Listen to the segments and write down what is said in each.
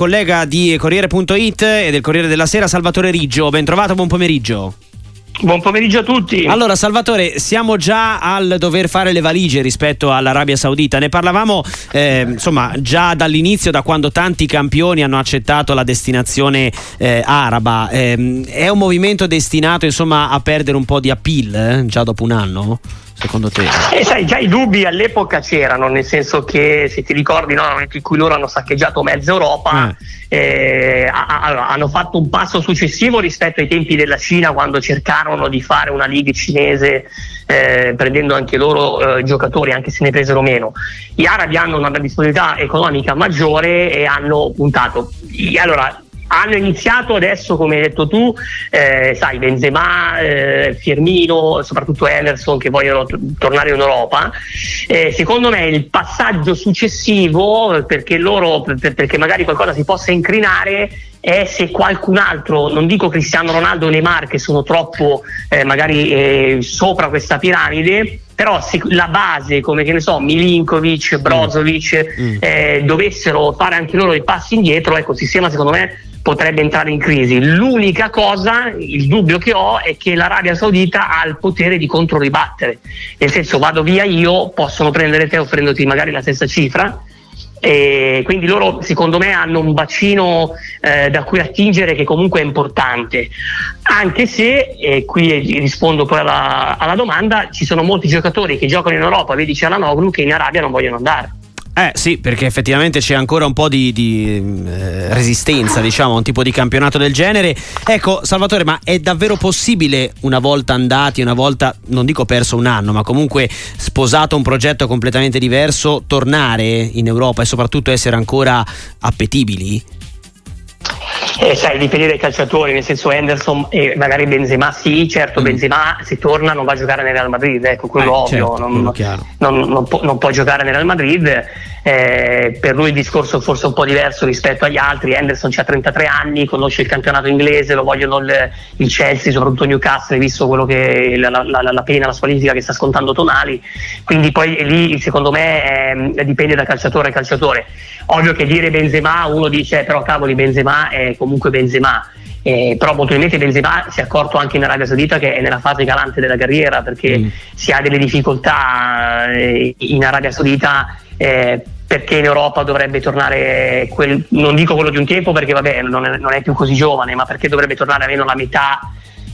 collega di Corriere.it e del Corriere della Sera, Salvatore Riggio. Ben trovato, buon pomeriggio. Buon pomeriggio a tutti. Allora, Salvatore, siamo già al dover fare le valigie rispetto all'Arabia Saudita. Ne parlavamo eh, insomma già dall'inizio, da quando tanti campioni hanno accettato la destinazione eh, araba. Eh, è un movimento destinato insomma a perdere un po' di appeal eh, già dopo un anno? Secondo te? Eh, sai, già i dubbi all'epoca c'erano, nel senso che se ti ricordi, no, nel momento in cui loro hanno saccheggiato mezza Europa, eh. Eh, a, a, hanno fatto un passo successivo rispetto ai tempi della Cina quando cercarono di fare una liga cinese eh, prendendo anche loro eh, giocatori, anche se ne presero meno. Gli arabi hanno una disponibilità economica maggiore e hanno puntato. Allora, hanno iniziato adesso, come hai detto tu, eh, sai, Benzema, eh, Firmino, soprattutto Emerson che vogliono t- tornare in Europa. Eh, secondo me il passaggio successivo, perché loro, per, perché magari qualcosa si possa incrinare, è se qualcun altro, non dico Cristiano Ronaldo o Neymar che sono troppo eh, magari eh, sopra questa piramide, però se la base come che ne so Milinkovic, Brozovic mm. eh, dovessero fare anche loro dei passi indietro, ecco il sistema secondo me potrebbe entrare in crisi. L'unica cosa, il dubbio che ho è che l'Arabia Saudita ha il potere di controribattere, nel senso vado via io, possono prendere te offrendoti magari la stessa cifra. E quindi loro secondo me hanno un bacino eh, da cui attingere che comunque è importante anche se e qui rispondo poi alla, alla domanda ci sono molti giocatori che giocano in Europa vedi Cialanoglu che in Arabia non vogliono andare eh sì, perché effettivamente c'è ancora un po' di, di eh, resistenza, diciamo, a un tipo di campionato del genere. Ecco, Salvatore, ma è davvero possibile, una volta andati, una volta, non dico perso un anno, ma comunque sposato un progetto completamente diverso, tornare in Europa e soprattutto essere ancora appetibili? Eh, sai, dipende dai calciatori, nel senso Henderson e magari Benzema sì, certo mm. Benzema se torna non va a giocare nel Real Madrid, ecco quello eh, ovvio, certo, non, non, non, può, non, può, giocare nel Real Madrid, eh, per lui il discorso è forse un po' diverso rispetto agli altri, Henderson ha 33 anni, conosce il campionato inglese, lo vogliono il, il Chelsea, soprattutto Newcastle, visto quello che la, la, la, la, pena, la squalifica che sta scontando Tonali, quindi poi lì secondo me eh, dipende da calciatore a calciatore. Ovvio che dire Benzema, uno dice però cavoli Benzema è comunque Benzema. Eh, però molto probabilmente Benzema si è accorto anche in Arabia Saudita che è nella fase galante della carriera perché mm. si ha delle difficoltà eh, in Arabia Saudita eh, perché in Europa dovrebbe tornare quel, non dico quello di un tempo perché vabbè non è, non è più così giovane ma perché dovrebbe tornare almeno la metà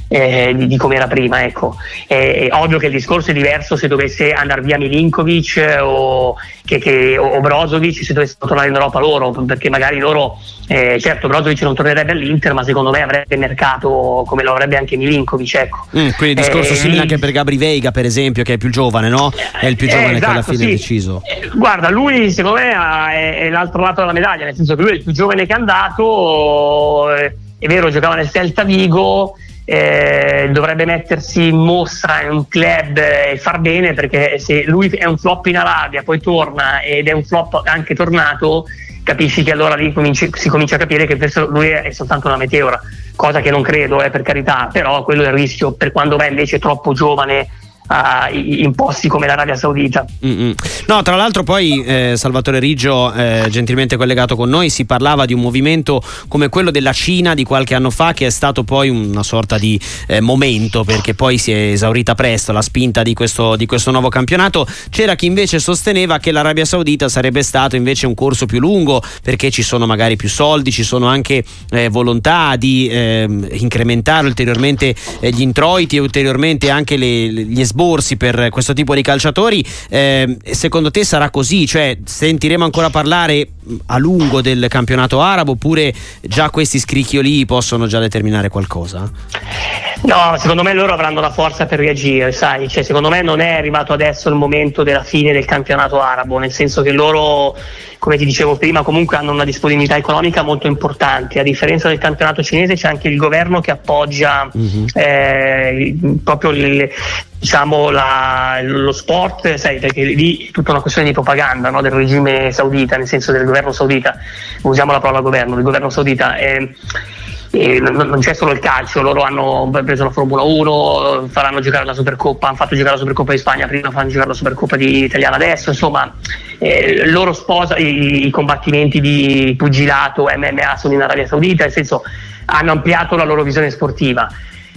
eh, di, di come era prima. Ecco. È, è, ovvio che il discorso è diverso se dovesse andare via Milinkovic o, che, che, o Brozovic, se dovessero tornare in Europa loro, perché magari loro, eh, certo Brozovic non tornerebbe all'Inter, ma secondo me avrebbe mercato come lo avrebbe anche Milinkovic. Ecco. Mm, quindi il discorso eh, simile anche per Gabri Veiga, per esempio, che è più giovane, no? È il più giovane esatto, che alla esatto, fine sì. ha deciso. Eh, guarda, lui secondo me è, è, l'altro lato della medaglia, nel senso che lui è il più giovane che è andato, eh, è vero, giocava nel Celta Vigo eh, dovrebbe mettersi in mostra in un club e far bene perché se lui è un flop in Arabia poi torna ed è un flop anche tornato capisci che allora lì cominci, si comincia a capire che lui è soltanto una meteora cosa che non credo eh, per carità però quello è il rischio per quando va invece troppo giovane uh, in posti come l'Arabia Saudita. Mm-hmm. No, tra l'altro poi eh, Salvatore Riggio, eh, gentilmente collegato con noi, si parlava di un movimento come quello della Cina di qualche anno fa che è stato poi una sorta di eh, momento perché poi si è esaurita presto la spinta di questo, di questo nuovo campionato. C'era chi invece sosteneva che l'Arabia Saudita sarebbe stato invece un corso più lungo perché ci sono magari più soldi, ci sono anche eh, volontà di ehm, incrementare ulteriormente eh, gli introiti e ulteriormente anche le, gli sbagli sborsi per questo tipo di calciatori. Eh, secondo te sarà così? Cioè, sentiremo ancora parlare a lungo del campionato arabo oppure già questi scricchioli possono già determinare qualcosa? No, secondo me loro avranno la forza per reagire, sai, cioè, secondo me non è arrivato adesso il momento della fine del campionato arabo, nel senso che loro, come ti dicevo prima, comunque hanno una disponibilità economica molto importante, a differenza del campionato cinese c'è anche il governo che appoggia mm-hmm. eh, proprio il, diciamo, la, lo sport, sai, perché lì è tutta una questione di propaganda no, del regime saudita, nel senso del governo saudita, usiamo la parola governo, del governo saudita. Eh, non c'è solo il calcio, loro hanno preso la Formula 1, faranno giocare la Supercoppa, hanno fatto giocare la Supercoppa di Spagna prima, fanno giocare la Supercoppa di italiana adesso, insomma eh, loro sposano i, i, combattimenti di pugilato, MMA sono in Arabia Saudita, nel senso hanno ampliato la loro visione sportiva.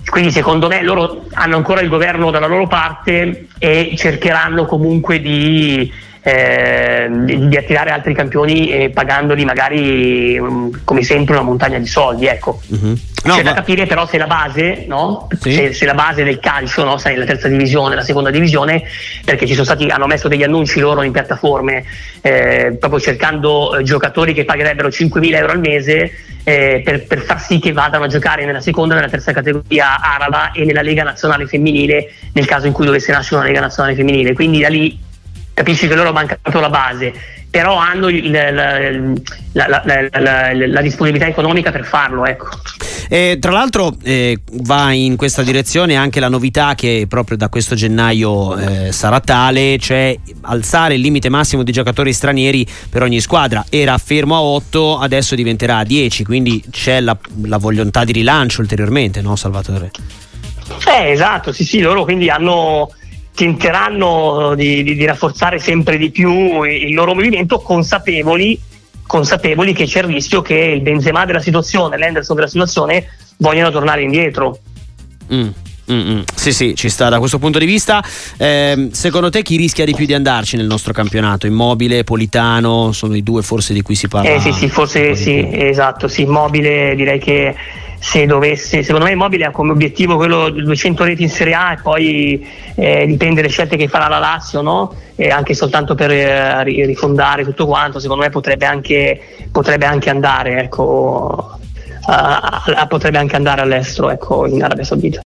Quindi secondo me loro hanno ancora il governo dalla loro parte e cercheranno comunque di eh, di, di, attirare altri campioni eh, pagandoli magari um, come sempre una montagna di soldi ecco. Uh-huh. No, c'è ma... da capire però se la base no? sì. se, se, la base del calcio no? sai la terza divisione la seconda divisione perché ci sono stati hanno messo degli annunci loro in piattaforme eh, proprio cercando eh, giocatori che pagherebbero 5.000 euro al mese eh, per, per, far sì che vadano a giocare nella seconda e nella terza categoria araba e nella Lega Nazionale Femminile nel caso in cui dovesse nascere una Lega Nazionale Femminile quindi da lì capisci che loro mancano la base, però hanno il, la, la, la, la, disponibilità economica per farlo. Ecco. Eh, tra l'altro eh, va in questa direzione anche la novità che proprio da questo gennaio eh, sarà tale, cioè alzare il limite massimo di giocatori stranieri per ogni squadra. Era fermo a 8, adesso diventerà a 10, quindi c'è la, la volontà di rilancio ulteriormente, no Salvatore? Eh, esatto, sì, sì, loro quindi hanno tenteranno di, di, di, rafforzare sempre di più il loro movimento consapevoli, consapevoli che c'è il rischio che il Benzema della situazione, l'Enderson della situazione vogliano tornare indietro. Mm. Mm-mm. Sì, sì, ci sta da questo punto di vista. Eh, secondo te chi rischia di più di andarci nel nostro campionato? Immobile, Politano, sono i due forse di cui si parla? Eh sì, sì, forse sì, esatto, sì, Immobile direi che se dovesse, secondo me Immobile ha come obiettivo quello di 200 reti in Serie A e poi eh, dipende dalle scelte che farà la Lazio, no? E anche soltanto per eh, rifondare tutto quanto, secondo me potrebbe anche, potrebbe anche andare, ecco, uh, potrebbe anche andare all'estero, ecco, in Arabia Saudita.